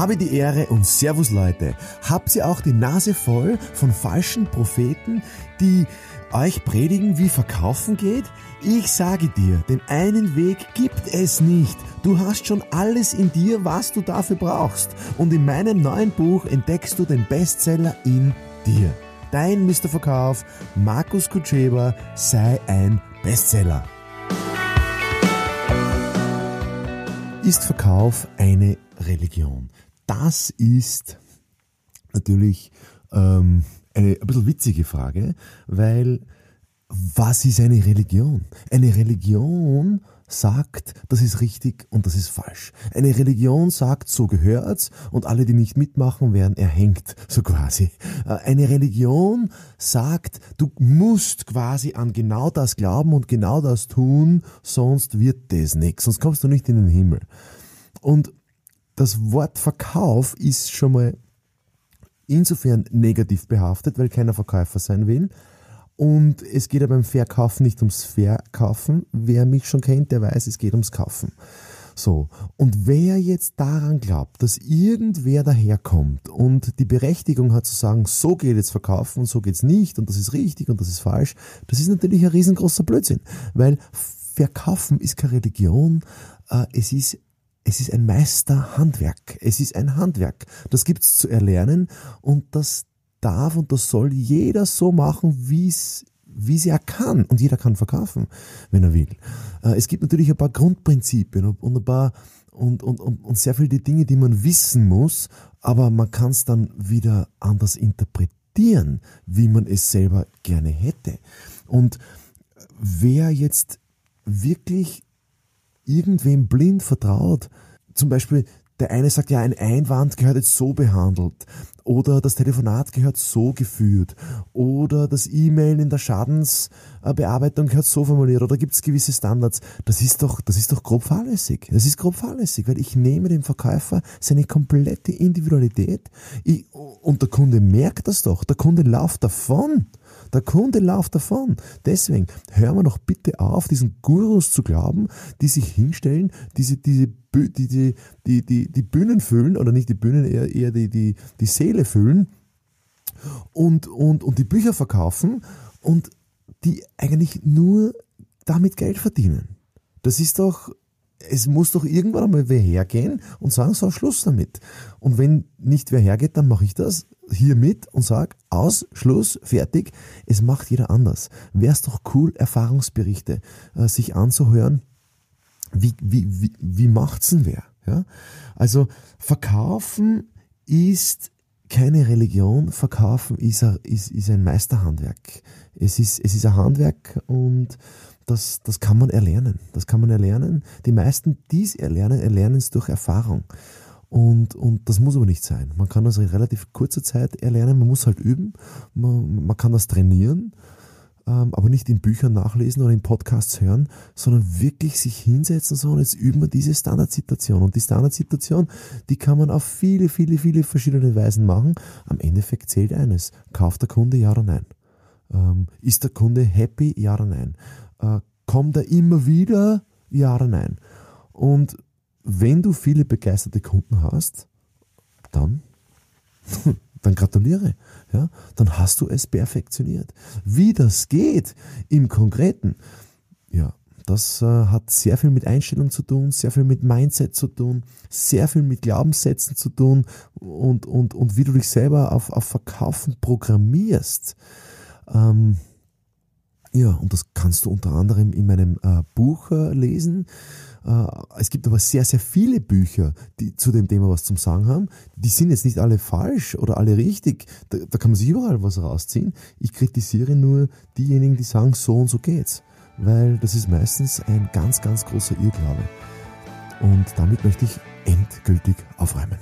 Habe die Ehre und Servus Leute. Habt ihr auch die Nase voll von falschen Propheten, die euch predigen, wie verkaufen geht? Ich sage dir, den einen Weg gibt es nicht. Du hast schon alles in dir, was du dafür brauchst. Und in meinem neuen Buch entdeckst du den Bestseller in dir. Dein Mr. Verkauf, Markus Kutscheba, sei ein Bestseller. Ist Verkauf eine Religion? Das ist natürlich ähm, eine ein bisschen witzige Frage, weil was ist eine Religion? Eine Religion sagt, das ist richtig und das ist falsch. Eine Religion sagt, so gehört's und alle, die nicht mitmachen, werden erhängt, so quasi. Äh, eine Religion sagt, du musst quasi an genau das glauben und genau das tun, sonst wird das nichts, sonst kommst du nicht in den Himmel. Und das Wort Verkauf ist schon mal insofern negativ behaftet, weil keiner Verkäufer sein will. Und es geht ja beim Verkaufen nicht ums Verkaufen. Wer mich schon kennt, der weiß, es geht ums Kaufen. So. Und wer jetzt daran glaubt, dass irgendwer daherkommt und die Berechtigung hat zu sagen, so geht jetzt verkaufen und so geht's nicht und das ist richtig und das ist falsch, das ist natürlich ein riesengroßer Blödsinn. Weil Verkaufen ist keine Religion, äh, es ist es ist ein Meisterhandwerk. Es ist ein Handwerk. Das gibt's zu erlernen und das darf und das soll jeder so machen, wie es er kann. Und jeder kann verkaufen, wenn er will. Äh, es gibt natürlich ein paar Grundprinzipien und ein paar und, und, und, und sehr viele Dinge, die man wissen muss, aber man kann es dann wieder anders interpretieren, wie man es selber gerne hätte. Und wer jetzt wirklich irgendwem blind vertraut. Zum Beispiel, der eine sagt, ja, ein Einwand gehört jetzt so behandelt. Oder das Telefonat gehört so geführt. Oder das E-Mail in der Schadensbearbeitung gehört so formuliert. Oder gibt es gewisse Standards. Das ist doch, das ist doch grob fahrlässig. Das ist grob fahrlässig, weil ich nehme dem Verkäufer seine komplette Individualität ich, und der Kunde merkt das doch. Der Kunde läuft davon. Der Kunde läuft davon. Deswegen hören wir doch bitte auf, diesen Gurus zu glauben, die sich hinstellen, diese, diese, die, die, die, die, Bühnen füllen, oder nicht die Bühnen, eher, eher die, die, die Seele füllen und, und, und die Bücher verkaufen und die eigentlich nur damit Geld verdienen. Das ist doch, es muss doch irgendwann einmal wer hergehen und sagen, so, Schluss damit. Und wenn nicht wer hergeht, dann mache ich das hier mit und sage, aus, Schluss, fertig. Es macht jeder anders. Wäre es doch cool, Erfahrungsberichte äh, sich anzuhören. Wie, wie, wie, wie macht's denn wer? Ja? Also, verkaufen ist keine Religion, verkaufen ist, ein, ist, ist ein Meisterhandwerk. Es ist, es ist ein Handwerk und das, das kann man erlernen. Das kann man erlernen. Die meisten, die es erlernen, erlernen es durch Erfahrung. Und, und das muss aber nicht sein. Man kann das in relativ kurzer Zeit erlernen, man muss halt üben, man, man kann das trainieren, aber nicht in Büchern nachlesen oder in Podcasts hören, sondern wirklich sich hinsetzen so und jetzt üben wir diese Standardsituation. Und die Standardsituation, die kann man auf viele, viele, viele verschiedene Weisen machen. Am Endeffekt zählt eines. Kauft der Kunde ja oder nein? Ähm, ist der Kunde happy? Ja oder nein? Äh, kommt er immer wieder? Ja oder nein? Und wenn du viele begeisterte Kunden hast, dann, dann gratuliere. Ja, dann hast du es perfektioniert. Wie das geht im Konkreten, ja, das äh, hat sehr viel mit Einstellung zu tun, sehr viel mit Mindset zu tun, sehr viel mit Glaubenssätzen zu tun und, und, und wie du dich selber auf, auf Verkaufen programmierst. Ähm, ja, und das kannst du unter anderem in meinem äh, Buch äh, lesen. Äh, es gibt aber sehr, sehr viele Bücher, die zu dem Thema was zum Sagen haben. Die sind jetzt nicht alle falsch oder alle richtig. Da, da kann man sich überall was rausziehen. Ich kritisiere nur diejenigen, die sagen, so und so geht's. Weil das ist meistens ein ganz, ganz großer Irrglaube. Und damit möchte ich endgültig aufräumen.